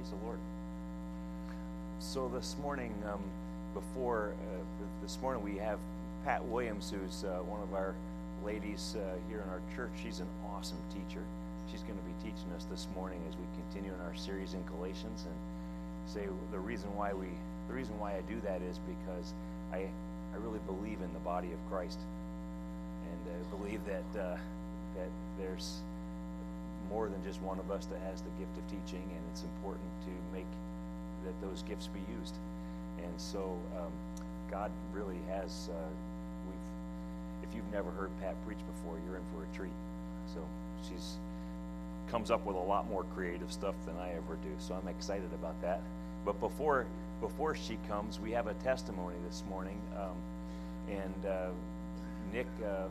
Praise the Lord. So this morning, um, before uh, this morning, we have Pat Williams, who's uh, one of our ladies uh, here in our church. She's an awesome teacher. She's going to be teaching us this morning as we continue in our series in Galatians. And say the reason why we, the reason why I do that is because I, I really believe in the body of Christ, and I believe that uh, that there's more than just one of us that has the gift of teaching, and it's important to make that those gifts be used. And so, um, God really has. Uh, we've, if you've never heard Pat preach before, you're in for a treat. So she's comes up with a lot more creative stuff than I ever do. So I'm excited about that. But before before she comes, we have a testimony this morning, um, and uh, Nick. Uh,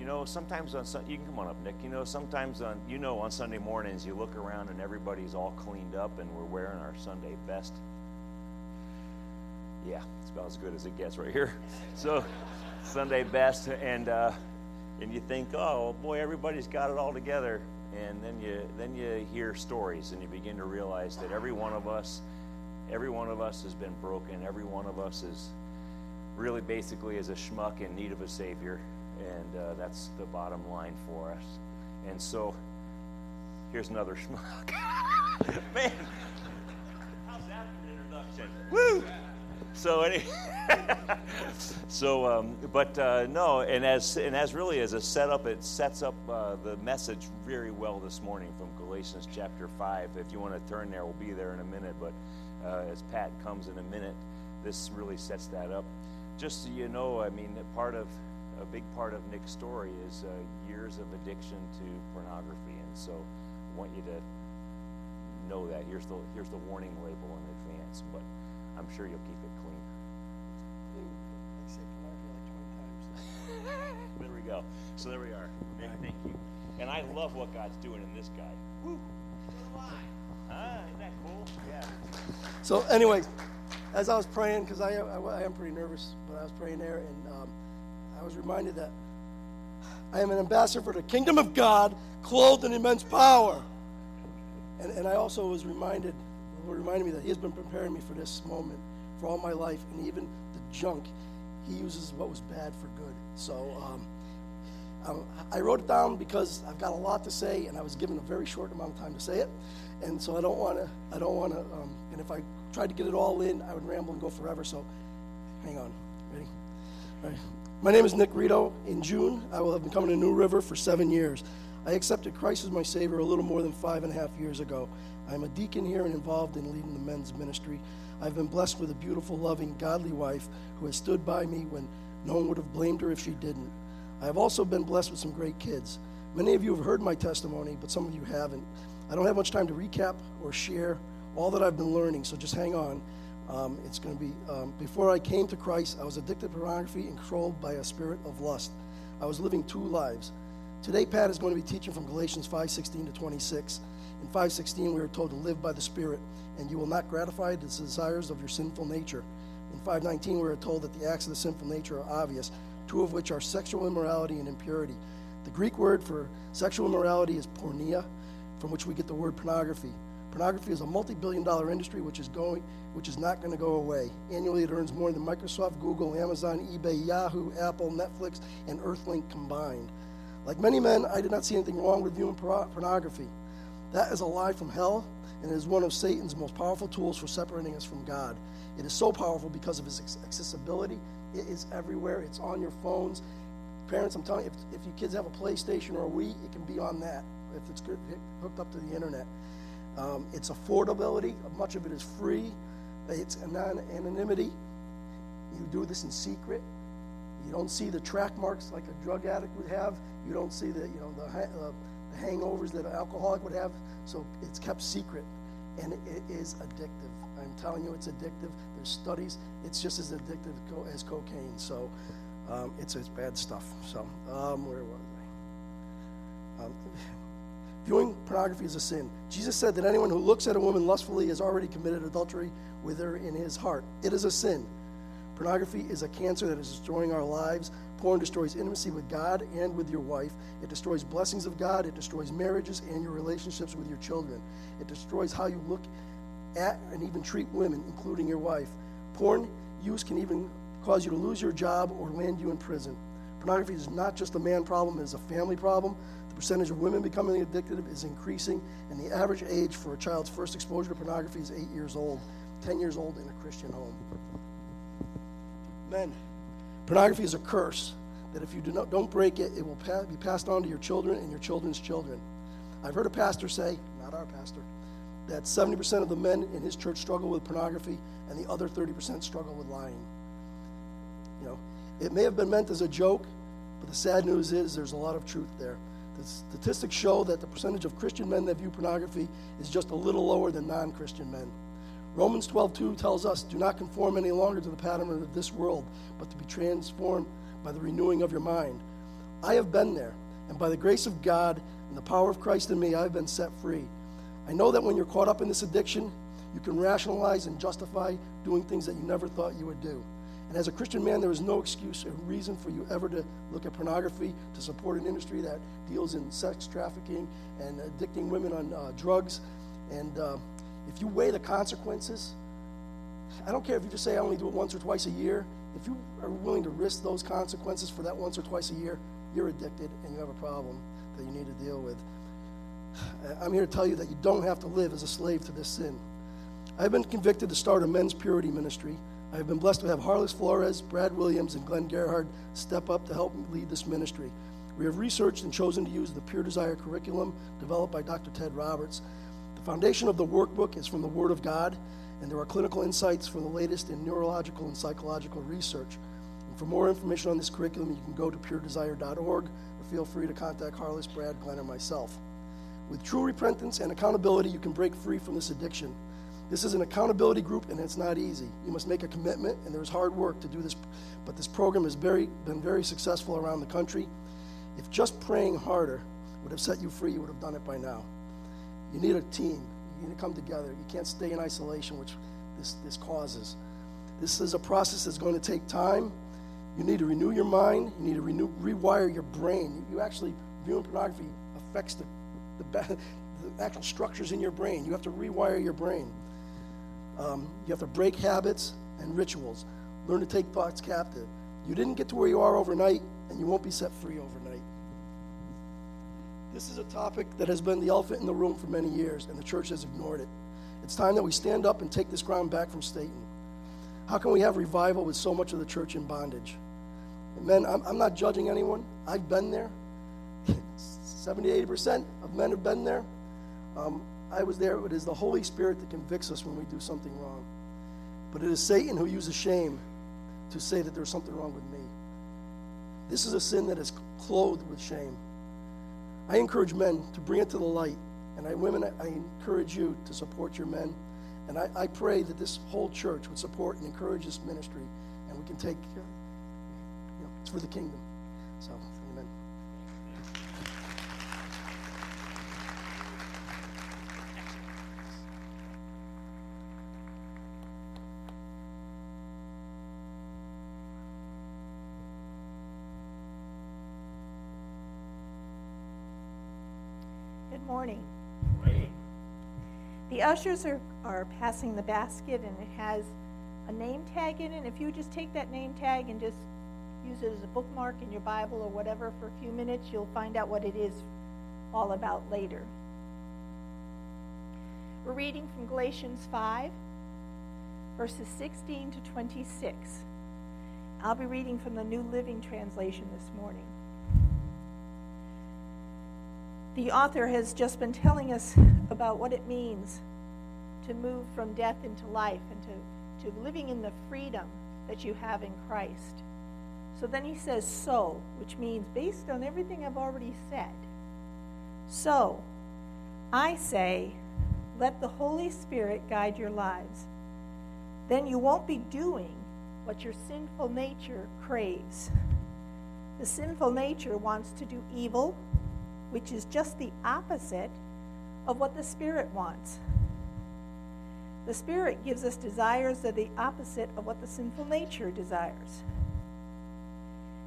you know, sometimes on you can come on up, Nick. You know, sometimes on you know on Sunday mornings you look around and everybody's all cleaned up and we're wearing our Sunday best. Yeah, it's about as good as it gets right here. So, Sunday best, and uh, and you think, oh boy, everybody's got it all together, and then you then you hear stories and you begin to realize that every one of us, every one of us has been broken. Every one of us is really basically is a schmuck in need of a savior and uh, that's the bottom line for us. And so, here's another schmuck. Man, how's that for an introduction? Woo! So anyway, so um, but uh, no, and as and as really as a setup, it sets up uh, the message very well this morning from Galatians chapter five. If you want to turn there, we'll be there in a minute. But uh, as Pat comes in a minute, this really sets that up. Just so you know, I mean, part of a big part of Nick's story is uh, years of addiction to pornography, and so I want you to know that. Here's the here's the warning label in advance, but I'm sure you'll keep it clean. there we go. So there we are. Nick, thank you. And I love what God's doing in this guy. Woo! Ah, isn't that cool? Yeah. So anyway, as I was praying, because I, I, I, am pretty nervous, but I was praying there, and um, I was reminded that I am an ambassador for the kingdom of God, clothed in immense power. And, and I also was reminded, Lord reminded me that He has been preparing me for this moment for all my life, and even the junk, He uses what was bad for good. So um, um, I wrote it down because I've got a lot to say, and I was given a very short amount of time to say it, and so I don't want to. I don't want to. Um, and if I tried to get it all in, I would ramble and go forever. So, hang on. Ready? All right. My name is Nick Ruitto. In June, I will have been coming to New River for seven years. I accepted Christ as my Savior a little more than five and a half years ago. I'm a deacon here and involved in leading the men's ministry. I've been blessed with a beautiful, loving, godly wife who has stood by me when no one would have blamed her if she didn't. I have also been blessed with some great kids. Many of you have heard my testimony, but some of you haven't. I don't have much time to recap or share all that I've been learning, so just hang on. Um, it's going to be um, before I came to Christ, I was addicted to pornography and controlled by a spirit of lust. I was living two lives. Today, Pat is going to be teaching from Galatians 5:16 to 26. In 5:16, we are told to live by the Spirit, and you will not gratify the desires of your sinful nature. In 5:19, we are told that the acts of the sinful nature are obvious, two of which are sexual immorality and impurity. The Greek word for sexual immorality is porneia, from which we get the word pornography. Pornography is a multi-billion dollar industry which is going which is not going to go away. Annually it earns more than Microsoft, Google, Amazon, eBay, Yahoo, Apple, Netflix, and Earthlink combined. Like many men, I did not see anything wrong with viewing pornography. That is a lie from hell and it is one of Satan's most powerful tools for separating us from God. It is so powerful because of its accessibility. It is everywhere. It's on your phones. Parents, I'm telling you, if, if your kids have a PlayStation or a Wii, it can be on that if it's hooked up to the internet. Um, its affordability, much of it is free. It's anonymity. You do this in secret. You don't see the track marks like a drug addict would have. You don't see the you know the, uh, the hangovers that an alcoholic would have. So it's kept secret, and it, is addictive. I'm telling you, it's addictive. There's studies. It's just as addictive as cocaine. So um, it's it's bad stuff. So um, where was I? Um, Viewing pornography is a sin. Jesus said that anyone who looks at a woman lustfully has already committed adultery with her in his heart. It is a sin. Pornography is a cancer that is destroying our lives. Porn destroys intimacy with God and with your wife. It destroys blessings of God. It destroys marriages and your relationships with your children. It destroys how you look at and even treat women, including your wife. Porn use can even cause you to lose your job or land you in prison. Pornography is not just a man problem, it is a family problem. Percentage of women becoming addicted is increasing, and the average age for a child's first exposure to pornography is eight years old, 10 years old in a Christian home. Men, pornography is a curse that if you do not, don't break it, it will pa- be passed on to your children and your children's children. I've heard a pastor say, not our pastor, that 70% of the men in his church struggle with pornography and the other 30% struggle with lying. You know, it may have been meant as a joke, but the sad news is there's a lot of truth there. The statistics show that the percentage of Christian men that view pornography is just a little lower than non Christian men. Romans 12:2 tells us, "Do not conform any longer to the pattern of this world, but to be transformed by the renewing of your mind." I have been there, and by the grace of God and the power of Christ in me, I have been set free. I know that when you're caught up in this addiction, you can rationalize and justify doing things that you never thought you would do. And as a Christian man, there is no excuse or reason for you ever to look at pornography, to support an industry that deals in sex trafficking and addicting women on uh, drugs. And uh, if you weigh the consequences, I don't care if you just say I only do it once or twice a year. If you are willing to risk those consequences for that once or twice a year, you're addicted and you have a problem that you need to deal with. I'm here to tell you that you don't have to live as a slave to this sin. I've been convicted to start a men's purity ministry. I have been blessed to have Harless Flores, Brad Williams, and Glenn Gerhard step up to help lead this ministry. We have researched and chosen to use the Pure Desire curriculum developed by Dr. Ted Roberts. The foundation of the workbook is from the Word of God, and there are clinical insights from the latest in neurological and psychological research. And for more information on this curriculum, you can go to puredesire.org or feel free to contact Harless, Brad, Glenn, or myself. With true repentance and accountability, you can break free from this addiction. This is an accountability group, and it's not easy. You must make a commitment, and there's hard work to do this. But this program has very, been very successful around the country. If just praying harder would have set you free, you would have done it by now. You need a team. You need to come together. You can't stay in isolation, which this, this causes. This is a process that's going to take time. You need to renew your mind. You need to renew, rewire your brain. You actually, viewing pornography affects the the, the actual structures in your brain. You have to rewire your brain. Um, you have to break habits and rituals. Learn to take thoughts captive. You didn't get to where you are overnight, and you won't be set free overnight. This is a topic that has been the elephant in the room for many years, and the church has ignored it. It's time that we stand up and take this ground back from Satan. How can we have revival with so much of the church in bondage? And men, I'm, I'm not judging anyone. I've been there. 70, 80% of men have been there. Um, I was there. It is the Holy Spirit that convicts us when we do something wrong. But it is Satan who uses shame to say that there's something wrong with me. This is a sin that is clothed with shame. I encourage men to bring it to the light. And I, women, I, encourage you to support your men. And I, I, pray that this whole church would support and encourage this ministry. And we can take, uh, you know, it's for the kingdom. So. morning. The ushers are, are passing the basket and it has a name tag in it. If you just take that name tag and just use it as a bookmark in your Bible or whatever for a few minutes, you'll find out what it is all about later. We're reading from Galatians 5, verses 16 to 26. I'll be reading from the New Living Translation this morning the author has just been telling us about what it means to move from death into life and to, to living in the freedom that you have in Christ. So then he says, so, which means based on everything I've already said. So, I say, let the Holy Spirit guide your lives. Then you won't be doing what your sinful nature craves. The sinful nature wants to do evil which is just the opposite of what the Spirit wants. The Spirit gives us desires that are the opposite of what the sinful nature desires.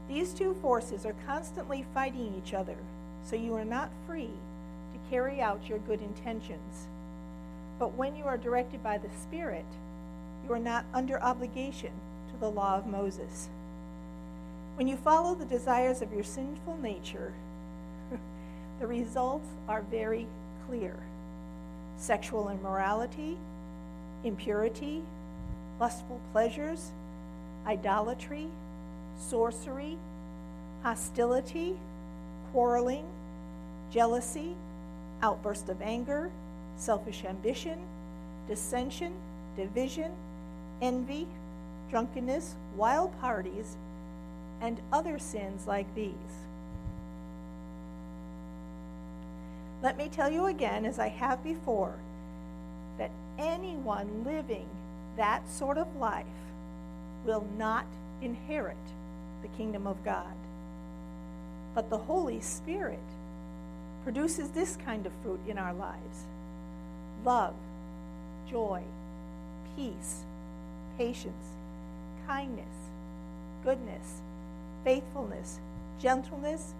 These two forces are constantly fighting each other, so you are not free to carry out your good intentions. But when you are directed by the Spirit, you are not under obligation to the law of Moses. When you follow the desires of your sinful nature, the results are very clear sexual immorality, impurity, lustful pleasures, idolatry, sorcery, hostility, quarreling, jealousy, outburst of anger, selfish ambition, dissension, division, envy, drunkenness, wild parties, and other sins like these. Let me tell you again, as I have before, anyone living that sort of life will not inherit the kingdom of God. But the Holy Spirit produces this kind of fruit in our lives love, joy, peace, patience, kindness, goodness, faithfulness, gentleness,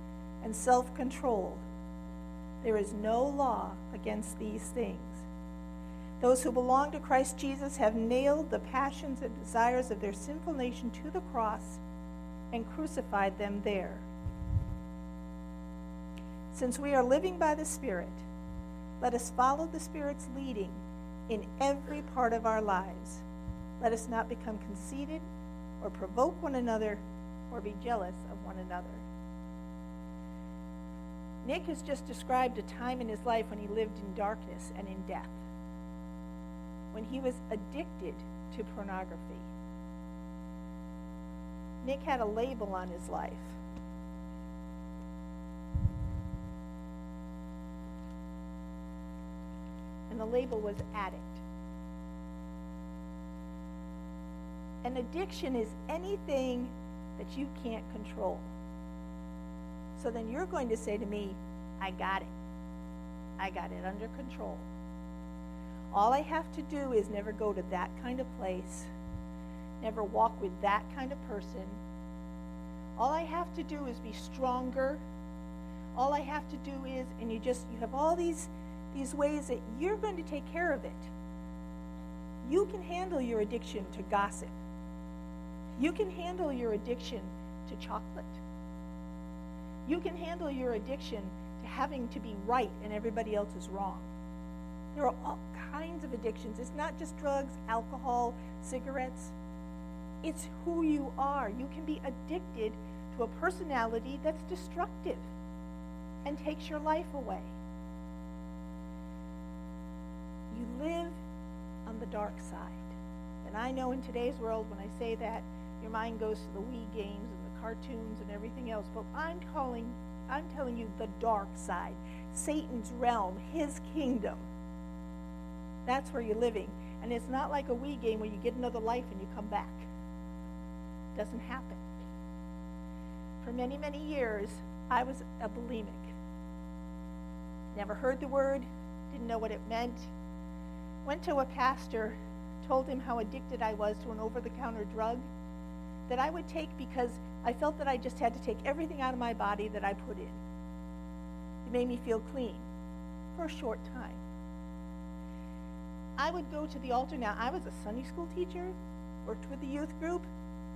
and self control. There is no law against these things. Those who belong to Christ Jesus have nailed the passions and desires of their sinful nation to the cross and crucified them there. Since we are living by the Spirit, let us follow the Spirit's leading in every part of our lives. Let us not become conceited or provoke one another or be jealous of one another. Nick has just described a time in his life when he lived in darkness and in death, when he was addicted to pornography. Nick had a label on his life. And the label was addict. An addiction is anything that you can't control. So then you're going to say to me, I got it. I got it under control. All I have to do is never go to that kind of place, never walk with that kind of person. All I have to do is be stronger. All I have to do is, and you just, you have all these, these ways that you're going to take care of it. You can handle your addiction to gossip. You can handle your addiction to chocolate. You can handle your addiction to having to be right and everybody else is wrong. There are all kinds of addictions. It's not just drugs, alcohol, cigarettes. It's who you are. You can be addicted to a personality that's destructive and takes your life away. You live on the dark side. And I know in today's world, when I say that, your mind goes to the Wii games and the cartoons and everything else. But I'm calling, I'm telling you the dark side, Satan's realm, his kingdom. That's where you're living. And it's not like a Wii game where you get another life and you come back. It doesn't happen. For many, many years, I was a bulimic. Never heard the word, didn't know what it meant. Went to a pastor, told him how addicted I was to an over the counter drug that I would take because I felt that I just had to take everything out of my body that I put in. It made me feel clean for a short time. I would go to the altar now. I was a Sunday school teacher, worked with the youth group.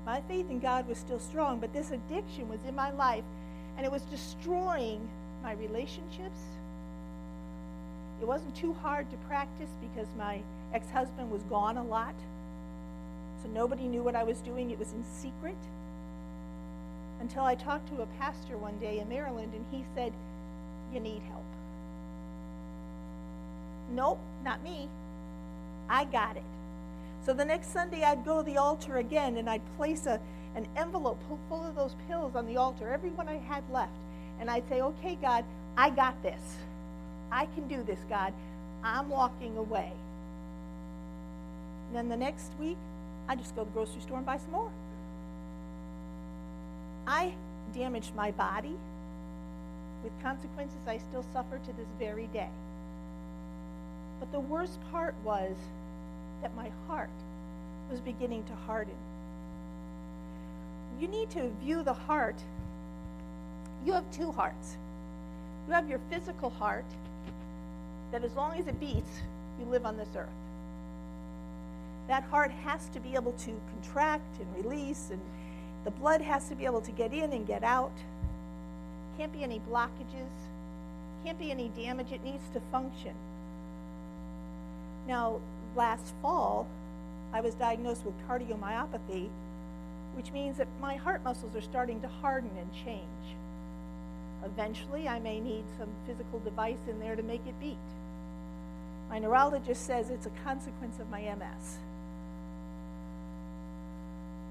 My faith in God was still strong, but this addiction was in my life, and it was destroying my relationships. It wasn't too hard to practice because my ex husband was gone a lot. So nobody knew what I was doing. It was in secret. Until I talked to a pastor one day in Maryland and he said, You need help. Nope, not me. I got it. So the next Sunday I'd go to the altar again and I'd place a, an envelope full of those pills on the altar, every one I had left. And I'd say, Okay, God, I got this. I can do this, God. I'm walking away. And then the next week, I just go to the grocery store and buy some more. I damaged my body with consequences I still suffer to this very day. But the worst part was that my heart was beginning to harden. You need to view the heart. You have two hearts. You have your physical heart, that as long as it beats, you live on this earth. That heart has to be able to contract and release, and the blood has to be able to get in and get out. Can't be any blockages, can't be any damage. It needs to function. Now, last fall, I was diagnosed with cardiomyopathy, which means that my heart muscles are starting to harden and change. Eventually, I may need some physical device in there to make it beat. My neurologist says it's a consequence of my MS.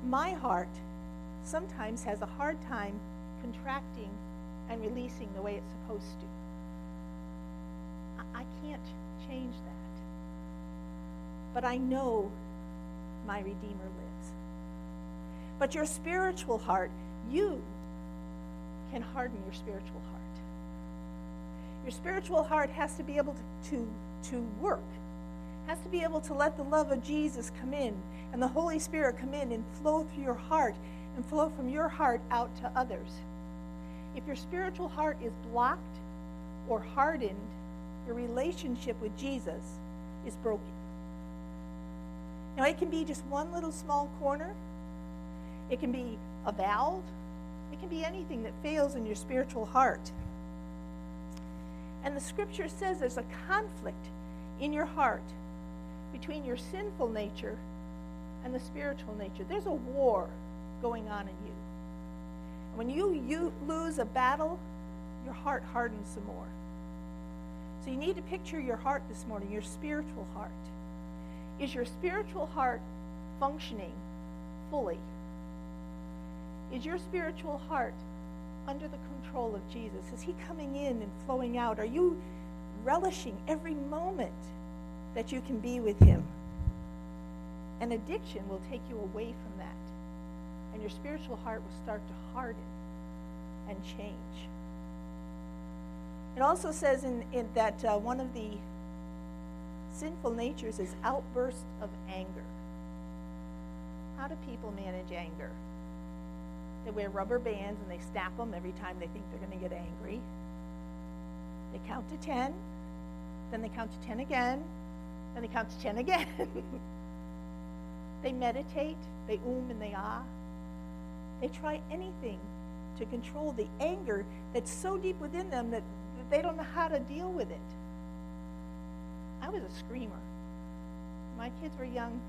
My heart sometimes has a hard time contracting and releasing the way it's supposed to. I, can't change that. But I know my Redeemer lives. But your spiritual heart, you can harden your spiritual heart. Your spiritual heart has to be able to, to, to work, has to be able to let the love of Jesus come in and the Holy Spirit come in and flow through your heart and flow from your heart out to others. If your spiritual heart is blocked or hardened, your relationship with Jesus is broken. Now, it can be just one little small corner, it can be a valve, it can be anything that fails in your spiritual heart. And the scripture says there's a conflict in your heart between your sinful nature and the spiritual nature. There's a war going on in you. And when you, you lose a battle, your heart hardens some more. So you need to picture your heart this morning, your spiritual heart. Is your spiritual heart functioning fully? Is your spiritual heart under the control of Jesus? Is he coming in and flowing out? Are you relishing every moment that you can be with him? An addiction will take you away from that, and your spiritual heart will start to harden and change. It also says in, in that uh, one of the sinful natures is outbursts of anger. How do people manage anger? They wear rubber bands and they snap them every time they think they're going to get angry. They count to 10, then they count to 10 again, then they count to 10 again. they meditate, they um and they ah. They try anything to control the anger that's so deep within them that they don't know how to deal with it. I was a screamer. My kids were young.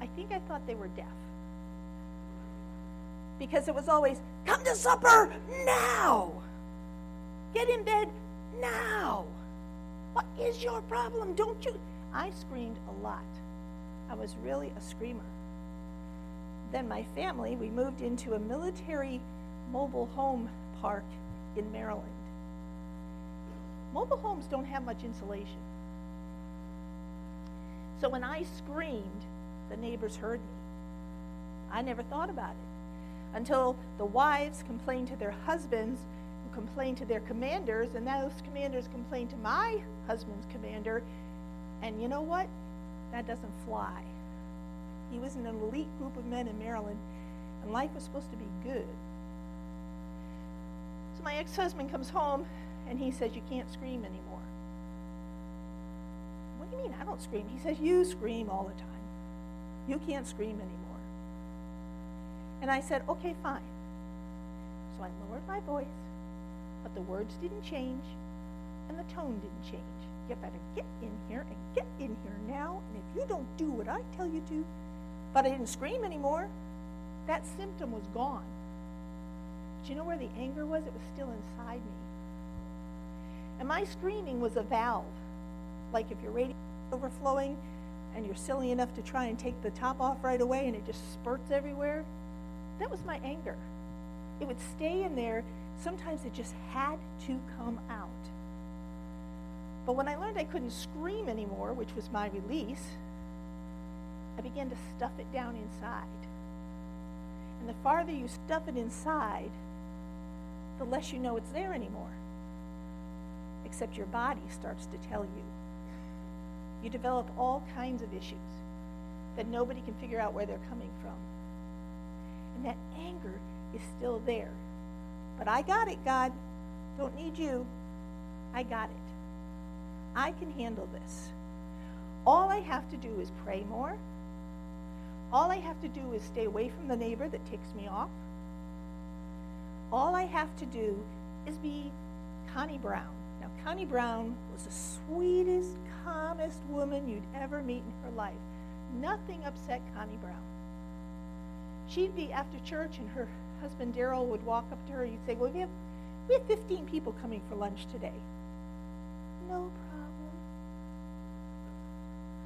I think I thought they were deaf. Because it was always, come to supper now. Get in bed now. What is your problem? Don't you? I screamed a lot. I was really a screamer. Then my family, we moved into a military mobile home park in Maryland. Mobile homes don't have much insulation. So when I screamed, the neighbors heard me. I never thought about it until the wives complained to their husbands, who complained to their commanders, and those commanders complained to my husband's commander. And you know what? That doesn't fly. He was in an elite group of men in Maryland, and life was supposed to be good. So my ex husband comes home and he says, You can't scream anymore. Mean I don't scream? He says, You scream all the time. You can't scream anymore. And I said, Okay, fine. So I lowered my voice, but the words didn't change and the tone didn't change. You better get in here and get in here now. And if you don't do what I tell you to, but I didn't scream anymore, that symptom was gone. But you know where the anger was? It was still inside me. And my screaming was a valve. Like if your radiator is overflowing and you're silly enough to try and take the top off right away and it just spurts everywhere, that was my anger. It would stay in there. Sometimes it just had to come out. But when I learned I couldn't scream anymore, which was my release, I began to stuff it down inside. And the farther you stuff it inside, the less you know it's there anymore. Except your body starts to tell you. You develop all kinds of issues. that nobody can figure out where they're coming from. And that anger is still there. But I got it, God. Don't need you. I got it. I can handle this. All I have to do is pray more. All I have to do is stay away from the neighbor that ticks me off. All I have to do is be Connie Brown. Now, Connie Brown was the sweetest, calmest woman you'd ever meet in her life. Nothing upset Connie Brown. She'd be after church, and her husband Daryl would walk up to her. He'd say, "Well, we have we have 15 people coming for lunch today." No problem.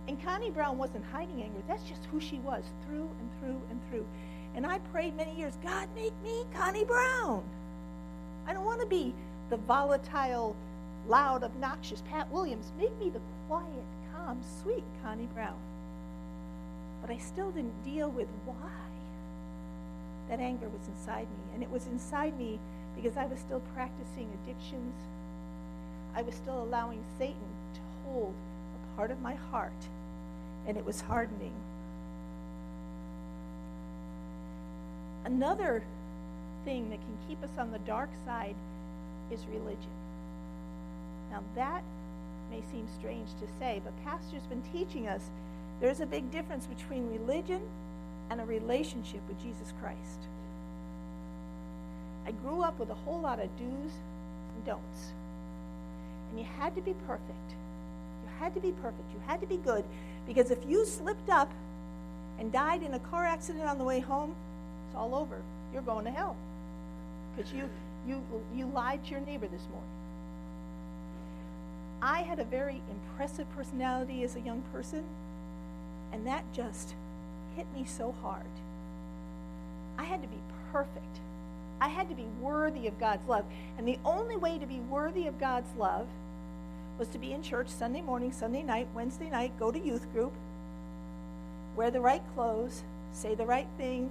And Connie Brown wasn't hiding anger. That's just who she was, through and through and through. And I prayed many years, God, make me Connie Brown. I don't want to be the volatile, loud, obnoxious Pat Williams. Make me the quiet, calm, sweet Connie Brown. But I still didn't deal with why that anger was inside me. And it was inside me because I was still practicing addictions. I was still allowing Satan to hold a part of my heart, and it was hardening. Another thing that can keep us on the dark side is religion. Now, that may seem strange to say, but Pastor's been teaching us there's a big difference between religion and a relationship with Jesus Christ. I grew up with a whole lot of do's and don'ts. And you had to be perfect. You had to be perfect. You had to be good. Because if you slipped up and died in a car accident on the way home, it's all over. You're going to hell. Because you, you, you lied to your neighbor this morning. I had a very impressive personality as a young person, and that just hit me so hard. I had to be perfect. I had to be worthy of God's love. And the only way to be worthy of God's love was to be in church Sunday morning, Sunday night, Wednesday night, go to youth group, wear the right clothes, say the right thing,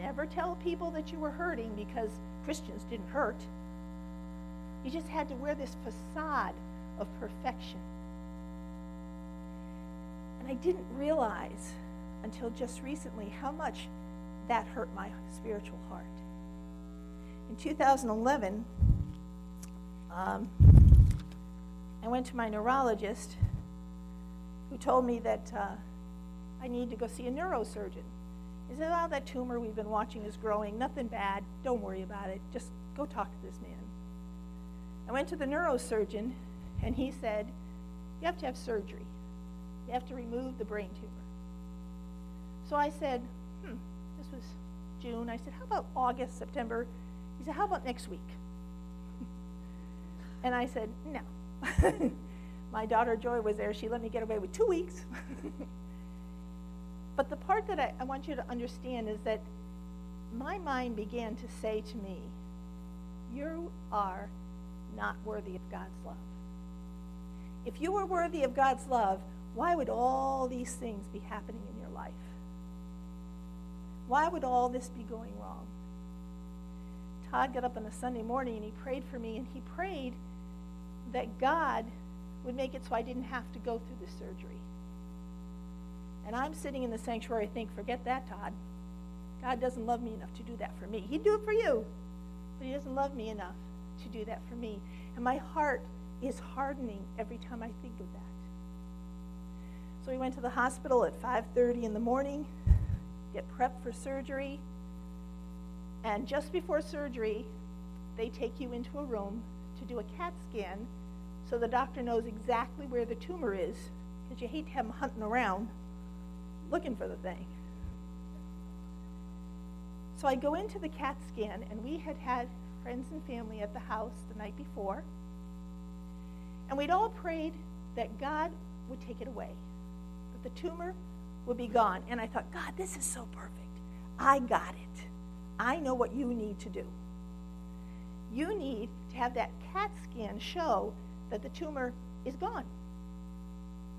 never tell people that you were hurting because Christians didn't hurt. You just had to wear this facade of perfection. And I didn't realize until just recently how much that hurt my spiritual heart. In 2011, um, I went to my neurologist who told me that uh, I need to go see a neurosurgeon. He said, Oh, that tumor we've been watching is growing. Nothing bad. Don't worry about it. Just go talk to this man. I went to the neurosurgeon, and he said, You have to have surgery. You have to remove the brain tumor. So I said, hmm, this was June. I said, how about August, September? He said, how about next week? and I said, no. My daughter Joy was there. She let me get away with two weeks. but the part that I, I want you to understand is that my mind began to say to me, You are not worthy of God's love. If you were worthy of God's love, why would all these things be happening in your life? Why would all this be going wrong? Todd got up on a Sunday morning and he prayed for me, and he prayed that God would make it so I didn't have to go through the surgery. And I'm sitting in the sanctuary thinking, forget that, Todd. God doesn't love me enough to do that for me. He'd do it for you, but He doesn't love me enough to do that for me. And my heart is hardening every time I think of that. So we went to the hospital at 5:30 in the morning get prepped for surgery. And just before surgery, they take you into a room to do a CAT scan so the doctor knows exactly where the tumor is because you hate to have them hunting around looking for the thing. So I go into the CAT scan, and we had had friends and family at the house the night before. And we'd all prayed that God would take it away, that the tumor would be gone. And I thought, God, this is so perfect. I got it. I know what you need to do. You need to have that CAT scan show that the tumor is gone.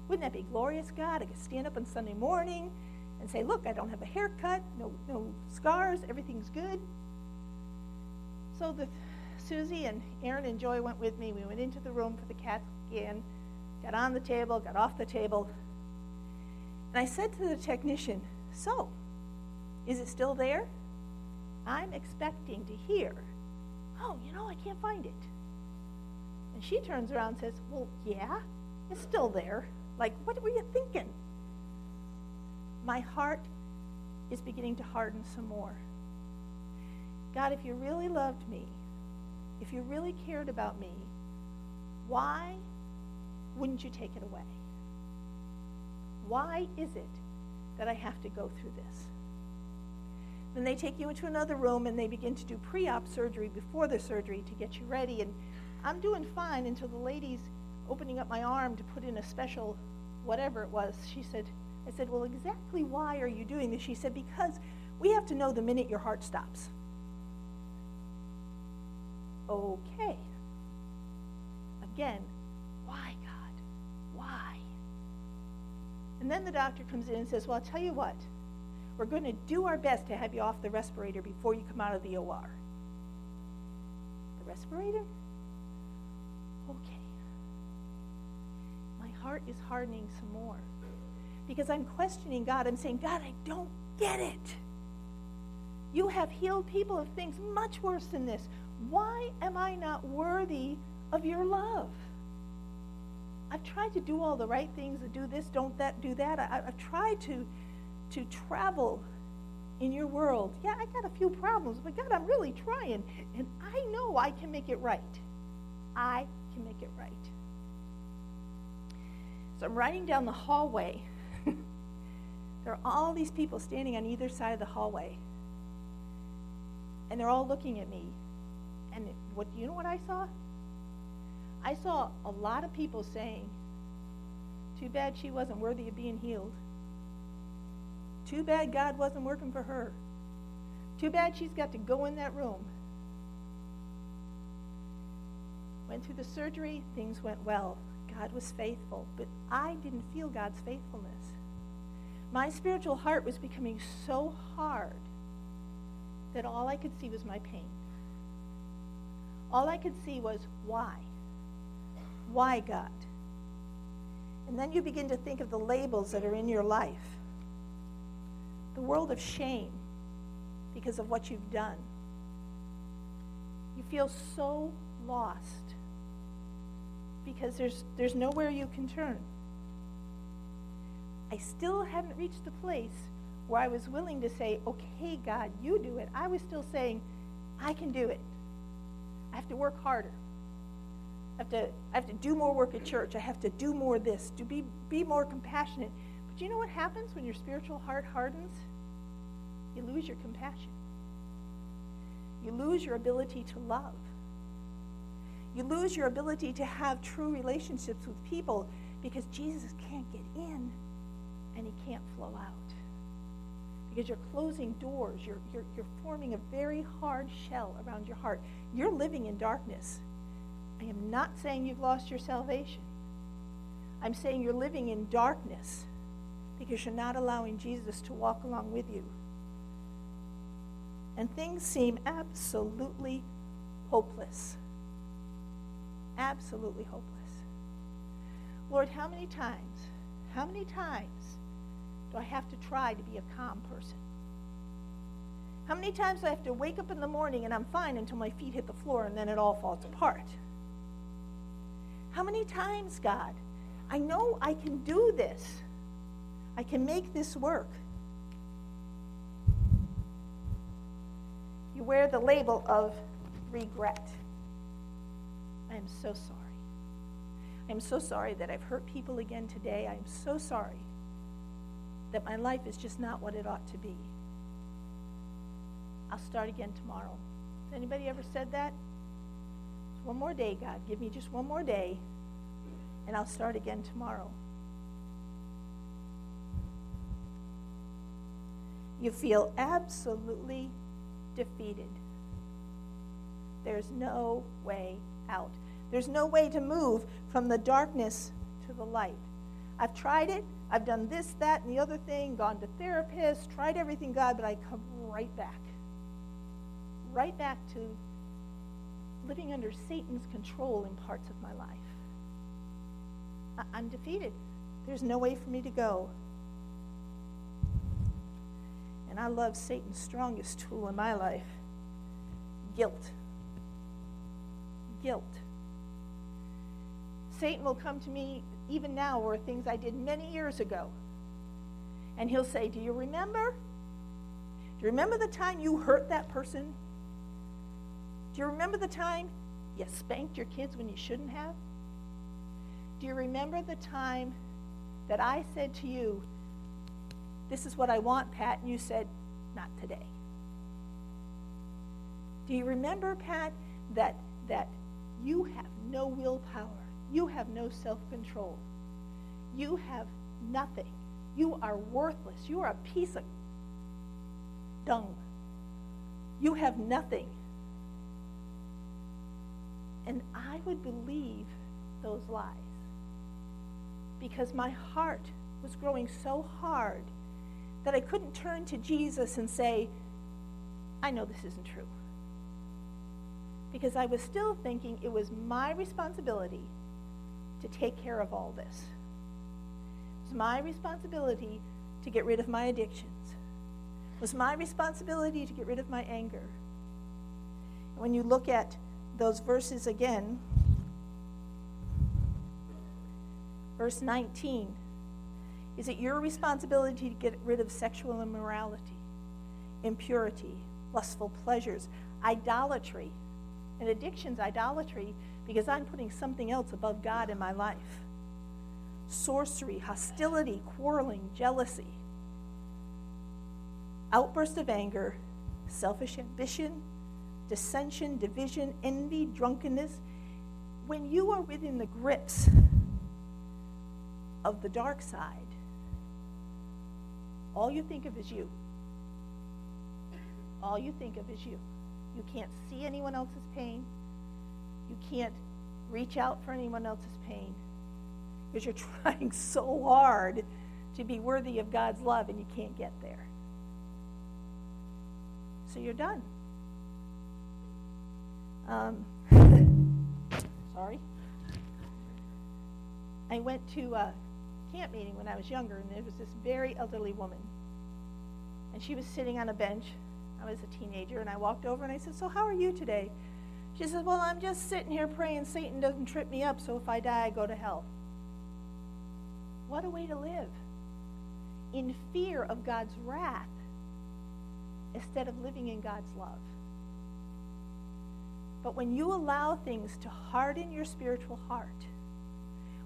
Wouldn't that be glorious, God? I could stand up on Sunday morning and say, Look, I don't have a haircut, no, no scars, everything's good. So the Susie and Aaron and Joy went with me. We went into the room for the CAT scan, got on the table, got off the table, And I said to the technician, So, is it still there? I'm expecting to hear, Oh, you know, I can't find it. And she turns around and says, Well, yeah, it's still there. Like, what were you thinking? My heart is beginning to harden some more. God, if you really loved me, if you really cared about me, why wouldn't you take it away? Why is it that I have to go through this? Then they take you into another room and they begin to do pre op surgery before the surgery to get you ready. And I'm doing fine until the lady's opening up my arm to put in a special whatever it was. She said, I said, Well, exactly why are you doing this? She said, Because we have to know the minute your heart stops. Okay. Again, why, God? Why? And then the doctor comes in and says, Well, I'll tell you what. We're going to do our best to have you off the respirator before you come out of the OR. The respirator? Okay. My heart is hardening some more because I'm questioning God. I'm saying, God, I don't get it. You have healed people of things much worse than this. Why am I not worthy of your love? I've tried to do all the right things, to do this, don't that, do that. I, have tried to, to travel in your world. Yeah, I got a few problems, but God, I'm really trying. And I know I can make it right. I can make it right. So I'm riding down the hallway. there are all these people standing on either side of the hallway. And they're all looking at me. What you know what I saw? I saw a lot of people saying, Too bad she wasn't worthy of being healed. Too bad God wasn't working for her. Too bad she's got to go in that room. Went through the surgery, things went well. God was faithful, but I didn't feel God's faithfulness. My spiritual heart was becoming so hard that all I could see was my pain. All I could see was why? Why, God? And then you begin to think of the labels that are in your life the world of shame because of what you've done. You feel so lost because there's, there's nowhere you can turn. I still hadn't reached the place where I was willing to say, okay, God, you do it. I was still saying, I can do it. I have to work harder. I have to, I have to do more work at church. I have to do more this, to be, be more compassionate. But you know what happens when your spiritual heart hardens? You lose your compassion. You lose your ability to love. You lose your ability to have true relationships with people because Jesus can't get in and he can't flow out. Because you're closing doors, you're, you're, you're forming a very hard shell around your heart. You're living in darkness. I am not saying you've lost your salvation. I'm saying you're living in darkness because you're not allowing Jesus to walk along with you. And things seem absolutely hopeless. Absolutely hopeless. Lord, how many times, how many times do I have to try to be a calm person? How many times do I have to wake up in the morning and I'm fine until my feet hit the floor and then it all falls apart? How many times, God? I know I can do this. I can make this work. You wear the label of regret. I am so sorry. I'm so sorry that I've hurt people again today. I'm so sorry that my life is just not what it ought to be. I'll start again tomorrow. Has anybody ever said that? One more day, God. Give me just one more day, and I'll start again tomorrow. You feel absolutely defeated. There's no way out. There's no way to move from the darkness to the light. I've tried it. I've done this, that, and the other thing, gone to therapists, tried everything, God, but I come right back. Right back to living under Satan's control in parts of my life. I- I'm defeated. There's no way for me to go. and I love Satan's strongest tool in my life guilt. Guilt. Satan will come to me even now or things I did many years ago. And he'll say, Do you remember? Do you remember the time you hurt that person? Do you remember the time you spanked your kids when you shouldn't have? Do you remember the time that I said to you, This is what I want, Pat, and you said, Not today? Do you remember, Pat, that, that you have no willpower? You have no self control. You have nothing. You are worthless. You are a piece of dung. You have nothing. And I would believe those lies because my heart was growing so hard that I couldn't turn to Jesus and say, I know this isn't true. Because I was still thinking it was my responsibility to take care of all this. It was my responsibility to get rid of my addictions. It was my responsibility to get rid of my anger. And when you look at those verses again, verse 19, is it your responsibility to get rid of sexual immorality, impurity, lustful pleasures, idolatry? And addiction's idolatry because I'm putting something else above God in my life. Sorcery, hostility, quarreling, jealousy, outburst of anger, selfish ambition, dissension, division, envy, drunkenness. When you are within the grips of the dark side, all you think of is you. All you think of is you. You can't see anyone else's pain. You can't reach out for anyone else's pain because you're trying so hard to be worthy of God's love and you can't get there. So you're done. Um, sorry. I went to a camp meeting when I was younger, and there was this very elderly woman. And she was sitting on a bench. I was a teenager, and I walked over and I said, So, how are you today? She says, Well, I'm just sitting here praying Satan doesn't trip me up, so if I die, I go to hell. What a way to live. In fear of God's wrath instead of living in God's love. But when you allow things to harden your spiritual heart,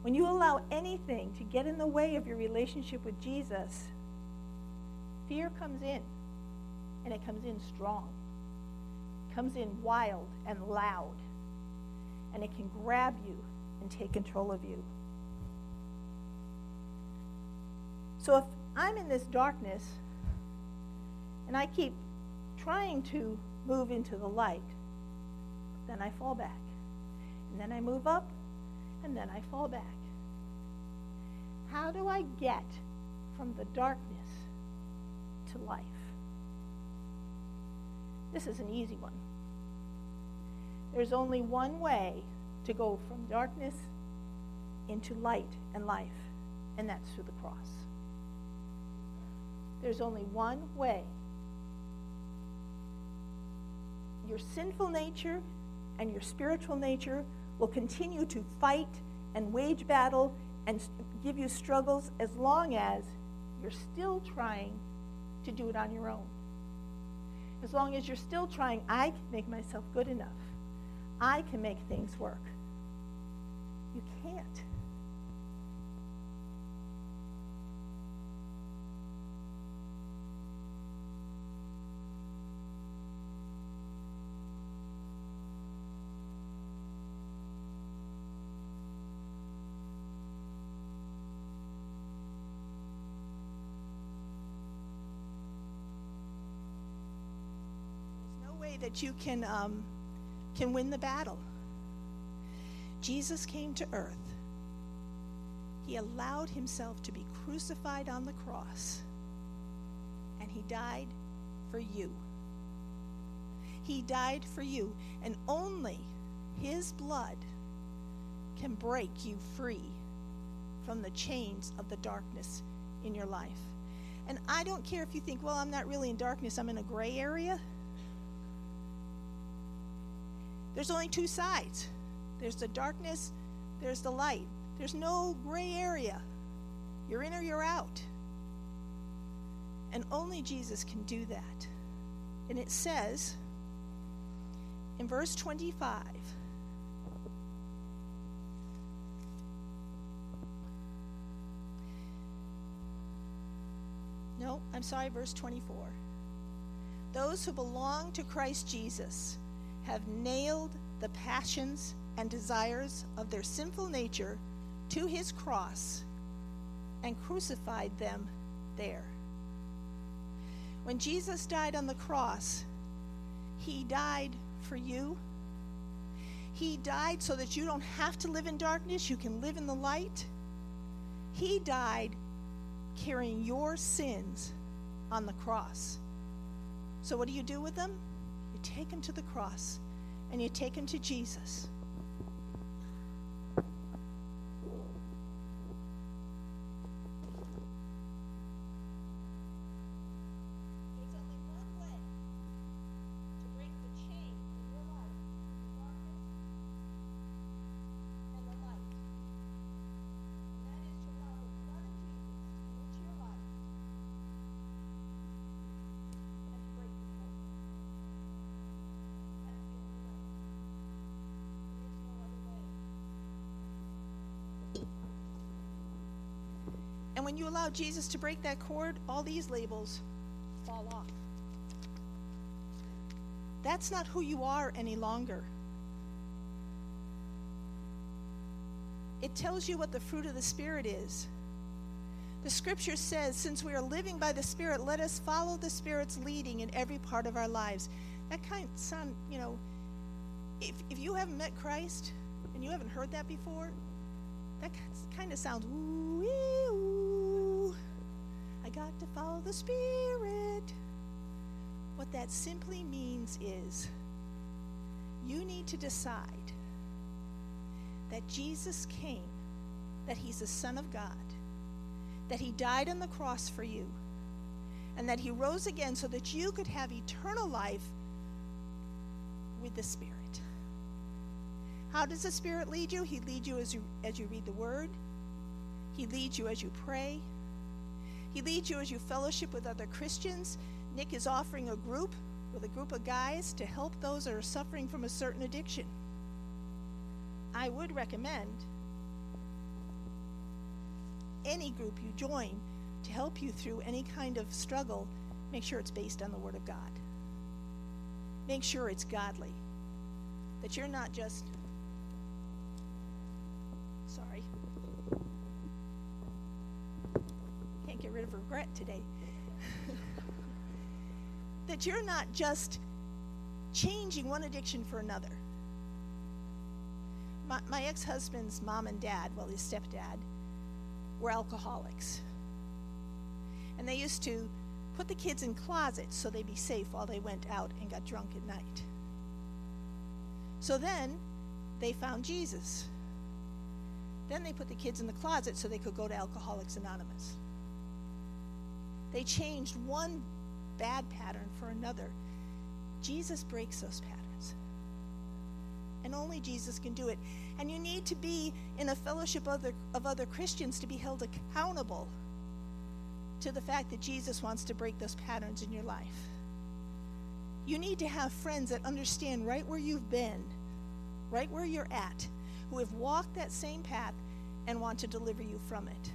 when you allow anything to get in the way of your relationship with Jesus, fear comes in, and it comes in strong comes in wild and loud, and it can grab you and take control of you. So if I'm in this darkness and I keep trying to move into the light, then I fall back. And then I move up, and then I fall back. How do I get from the darkness to life? This is an easy one. There's only one way to go from darkness into light and life, and that's through the cross. There's only one way. Your sinful nature and your spiritual nature will continue to fight and wage battle and give you struggles as long as you're still trying to do it on your own. As long as you're still trying, I can make myself good enough. I can make things work. You can't. That you can um, can win the battle. Jesus came to earth. He allowed himself to be crucified on the cross, and he died for you. He died for you, and only his blood can break you free from the chains of the darkness in your life. And I don't care if you think, well, I'm not really in darkness, I'm in a gray area. There's only two sides there's the darkness, there's the light. There's no gray area. You're in or you're out. And only Jesus can do that. And it says in verse 25 No, I'm sorry, verse 24. Those who belong to Christ Jesus have nailed the passions and desires of their sinful nature to his cross and crucified them there. When Jesus died on the cross, he died for you. He died so that you don't have to live in darkness, you can live in the light. He died carrying your sins on the cross. So, what do you do with them? You take them to the cross and you take them to Jesus. And when you allow Jesus to break that cord, all these labels fall off. That's not who you are any longer. It tells you what the fruit of the Spirit is. The scripture says, since we are living by the Spirit, let us follow the Spirit's leading in every part of our lives. That kind of sound, you know, if, if you haven't met Christ and you haven't heard that before, that kind of sounds ooh, to follow the Spirit. What that simply means is you need to decide that Jesus came, that He's the Son of God, that He died on the cross for you, and that He rose again so that you could have eternal life with the Spirit. How does the Spirit lead you? He leads you as you as you read the Word. He leads you as you pray. He leads you as you fellowship with other Christians. Nick is offering a group with a group of guys to help those that are suffering from a certain addiction. I would recommend any group you join to help you through any kind of struggle, make sure it's based on the Word of God. Make sure it's godly. That you're not just rid of regret today. that you're not just changing one addiction for another. My, my ex husband's mom and dad, well, his stepdad, were alcoholics. And they used to put the kids in closets so they'd be safe while they went out and got drunk at night. So then they found Jesus. Then they put the kids in the closet so they could go to Alcoholics Anonymous. They changed one bad pattern for another. Jesus breaks those patterns. And only Jesus can do it. And you need to be in a fellowship of other, of other Christians to be held accountable to the fact that Jesus wants to break those patterns in your life. You need to have friends that understand right where you've been, right where you're at, who have walked that same path and want to deliver you from it.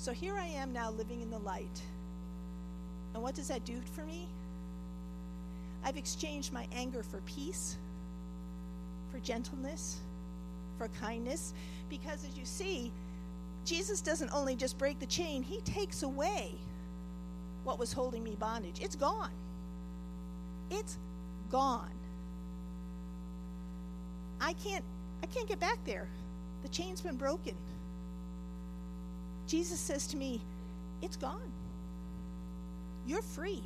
So here I am now living in the light. And what does that do for me? I've exchanged my anger for peace, for gentleness, for kindness, because as you see, Jesus doesn't only just break the chain, he takes away what was holding me bondage. It's gone. It's gone. I can't I can't get back there. The chain's been broken. Jesus says to me, It's gone. You're free.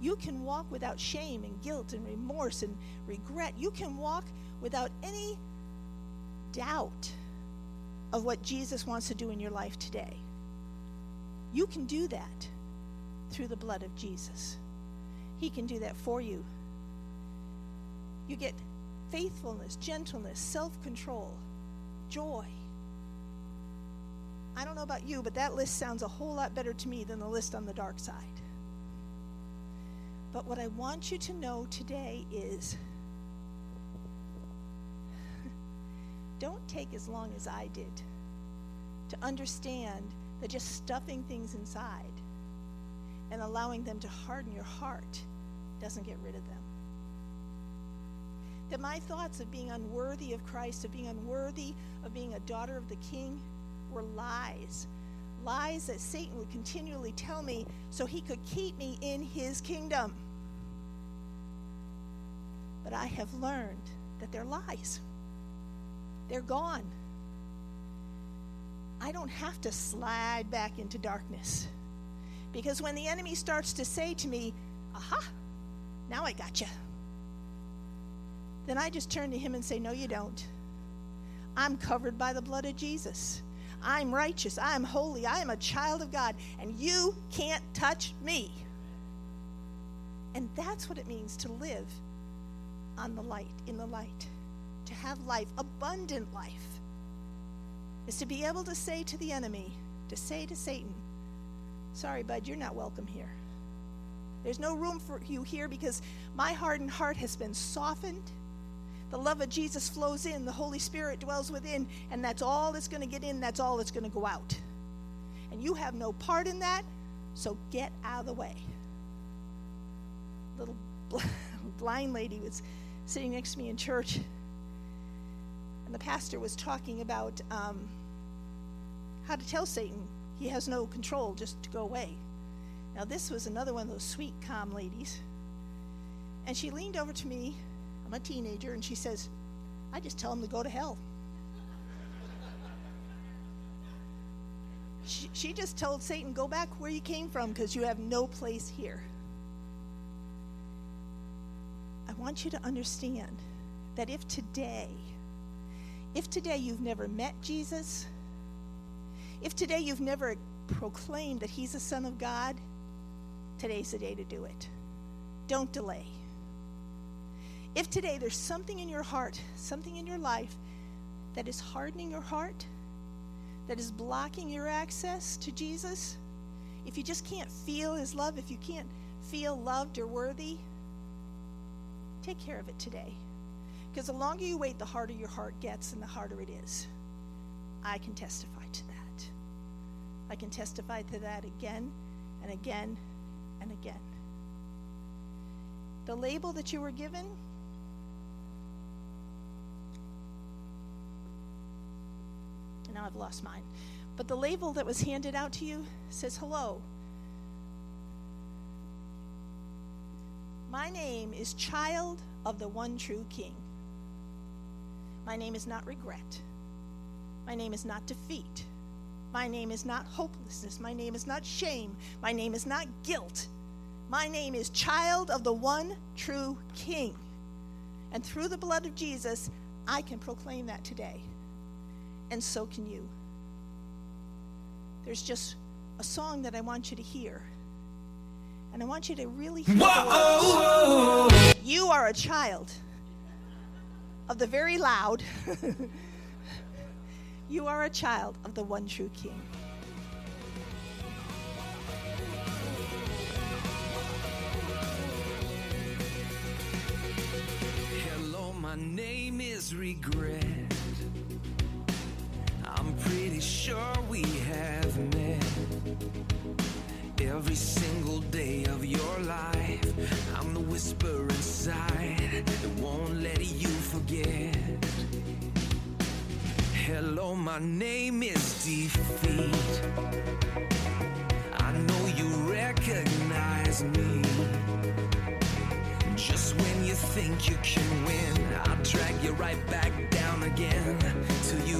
You can walk without shame and guilt and remorse and regret. You can walk without any doubt of what Jesus wants to do in your life today. You can do that through the blood of Jesus. He can do that for you. You get faithfulness, gentleness, self control, joy. I don't know about you, but that list sounds a whole lot better to me than the list on the dark side. But what I want you to know today is don't take as long as I did to understand that just stuffing things inside and allowing them to harden your heart doesn't get rid of them. That my thoughts of being unworthy of Christ, of being unworthy of being a daughter of the King, were lies. Lies that Satan would continually tell me so he could keep me in his kingdom. But I have learned that they're lies, they're gone. I don't have to slide back into darkness. Because when the enemy starts to say to me, Aha, now I got you, then I just turn to him and say, No, you don't. I'm covered by the blood of Jesus. I'm righteous. I'm holy. I am a child of God. And you can't touch me. And that's what it means to live on the light, in the light, to have life, abundant life, is to be able to say to the enemy, to say to Satan, Sorry, bud, you're not welcome here. There's no room for you here because my hardened heart has been softened the love of Jesus flows in, the Holy Spirit dwells within, and that's all that's going to get in, that's all that's going to go out. And you have no part in that, so get out of the way. Little blind lady was sitting next to me in church, and the pastor was talking about um, how to tell Satan he has no control, just to go away. Now, this was another one of those sweet, calm ladies. And she leaned over to me I'm a teenager, and she says, I just tell him to go to hell. she, she just told Satan, Go back where you came from because you have no place here. I want you to understand that if today, if today you've never met Jesus, if today you've never proclaimed that he's the Son of God, today's the day to do it. Don't delay. If today there's something in your heart, something in your life that is hardening your heart, that is blocking your access to Jesus, if you just can't feel his love, if you can't feel loved or worthy, take care of it today. Because the longer you wait, the harder your heart gets and the harder it is. I can testify to that. I can testify to that again and again and again. The label that you were given now I've lost mine. But the label that was handed out to you says, Hello. My name is Child of the One True King. My name is not regret. My name is not defeat. My name is not hopelessness. My name is not shame. My name is not guilt. My name is Child of the One True King. And through the blood of Jesus, I can proclaim that today and so can you. There's just a song that I want you to hear. And I want you to really hear You are a child of the very loud. you are a child of the one true King. Hello, my name is Regret pretty sure we have met every single day of your life. I'm the whisper inside that won't let you forget. Hello, my name is Defeat. I know you recognize me. Just when you think you can win, I'll drag you right back down again till you've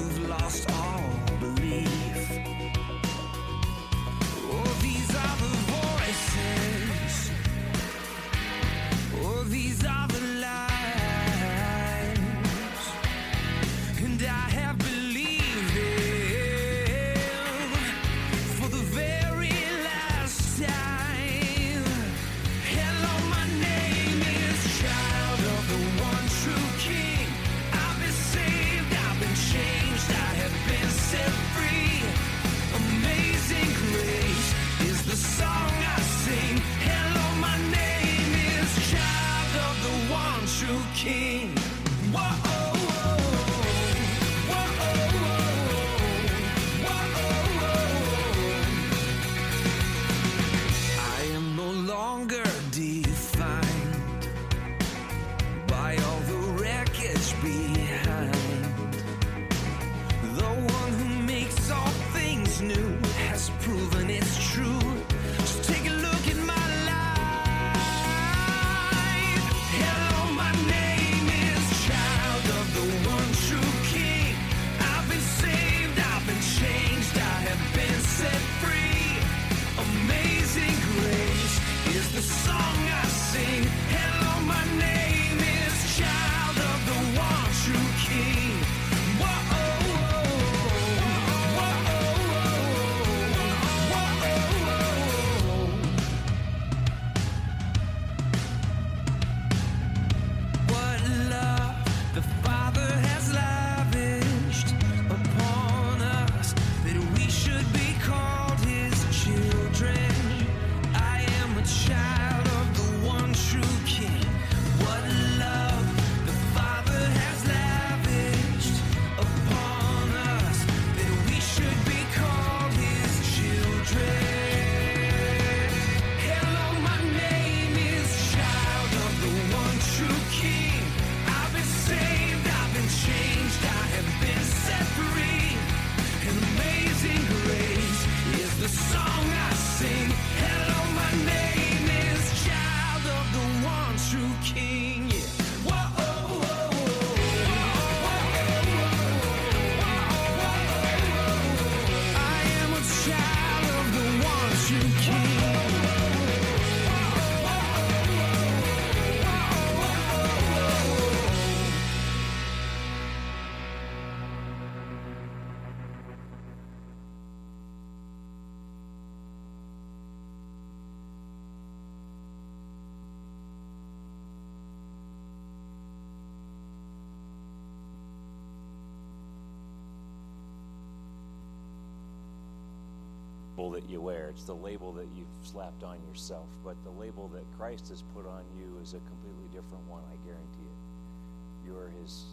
that you wear. It's the label that you've slapped on yourself. But the label that Christ has put on you is a completely different one, I guarantee it. You're his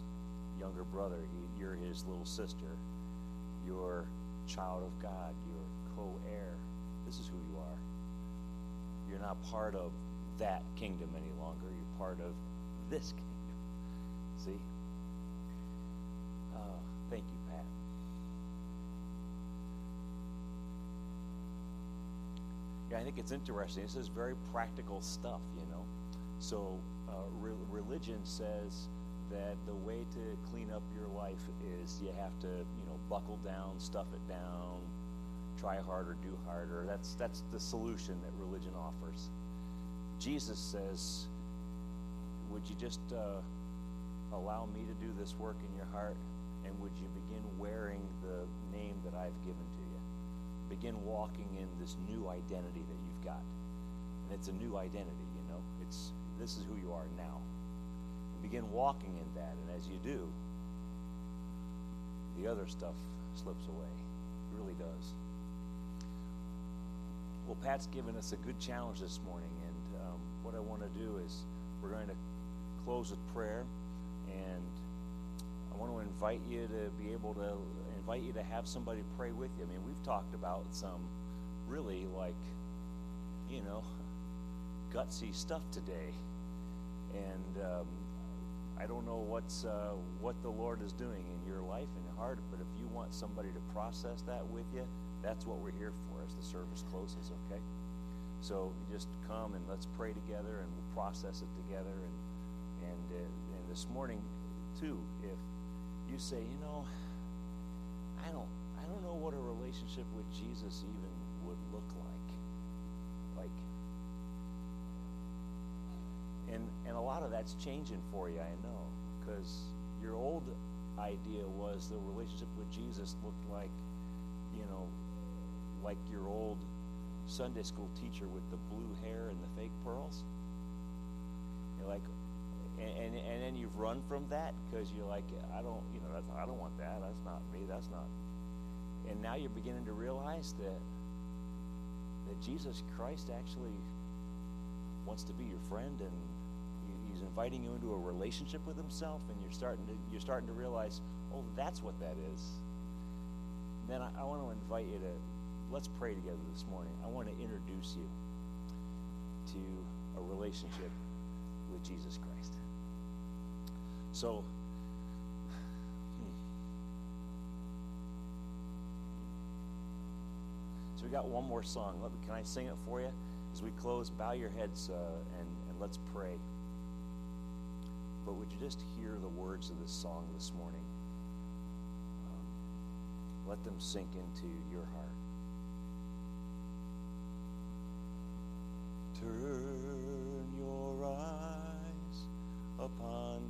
younger brother, you're his little sister, you're child of God, you're co heir. This is who you are. You're not part of that kingdom any longer, you're part of this kingdom. See? Uh, thank you, Pat. Yeah, I think it's interesting. This is very practical stuff, you know. So, uh, re- religion says that the way to clean up your life is you have to, you know, buckle down, stuff it down, try harder, do harder. That's that's the solution that religion offers. Jesus says, "Would you just uh, allow me to do this work in your heart, and would you begin wearing the name that I've given to you?" Begin walking in this new identity that you've got. And it's a new identity, you know. It's this is who you are now. And begin walking in that, and as you do, the other stuff slips away. It really does. Well, Pat's given us a good challenge this morning, and um, what I want to do is we're going to close with prayer, and I want to invite you to be able to invite you to have somebody pray with you. I mean, we've talked about some really like, you know, gutsy stuff today, and um, I don't know what's uh, what the Lord is doing in your life and your heart, but if you want somebody to process that with you, that's what we're here for as the service closes. Okay, so just come and let's pray together, and we'll process it together, and and uh, and this morning too, if you say, you know, I don't I don't know what a relationship with Jesus even would look like. Like and and a lot of that's changing for you, I know, because your old idea was the relationship with Jesus looked like, you know, like your old Sunday school teacher with the blue hair and the fake pearls. You're like, and, and, and then you've run from that because you're like, I don't, you know, that's, I don't want that. That's not me. That's not. And now you're beginning to realize that that Jesus Christ actually wants to be your friend, and he's inviting you into a relationship with Himself, and you're starting to you're starting to realize, oh, that's what that is. Then I, I want to invite you to let's pray together this morning. I want to introduce you to a relationship with Jesus Christ. So, hmm. so we got one more song. Let can I sing it for you? As we close, bow your heads uh, and, and let's pray. But would you just hear the words of this song this morning? Um, let them sink into your heart. Turn your eyes upon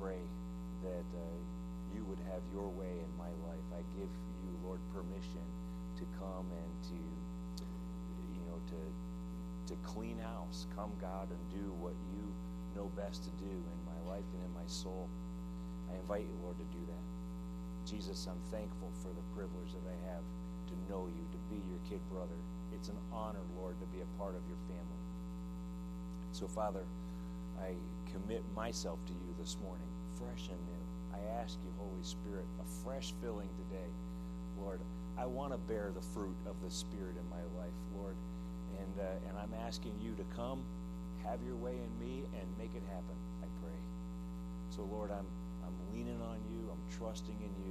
pray that uh, you would have your way in my life. I give you, Lord, permission to come and to, you know, to to clean house. Come, God, and do what you know best to do in my life and in my soul. I invite you, Lord, to do that. Jesus, I'm thankful for the privilege that I have to know you, to be your kid brother. It's an honor, Lord, to be a part of your family. So, Father, I commit myself to you this morning, fresh and new. I ask you, Holy Spirit, a fresh filling today. Lord, I want to bear the fruit of the Spirit in my life, Lord. And, uh, and I'm asking you to come, have your way in me, and make it happen, I pray. So, Lord, I'm, I'm leaning on you, I'm trusting in you.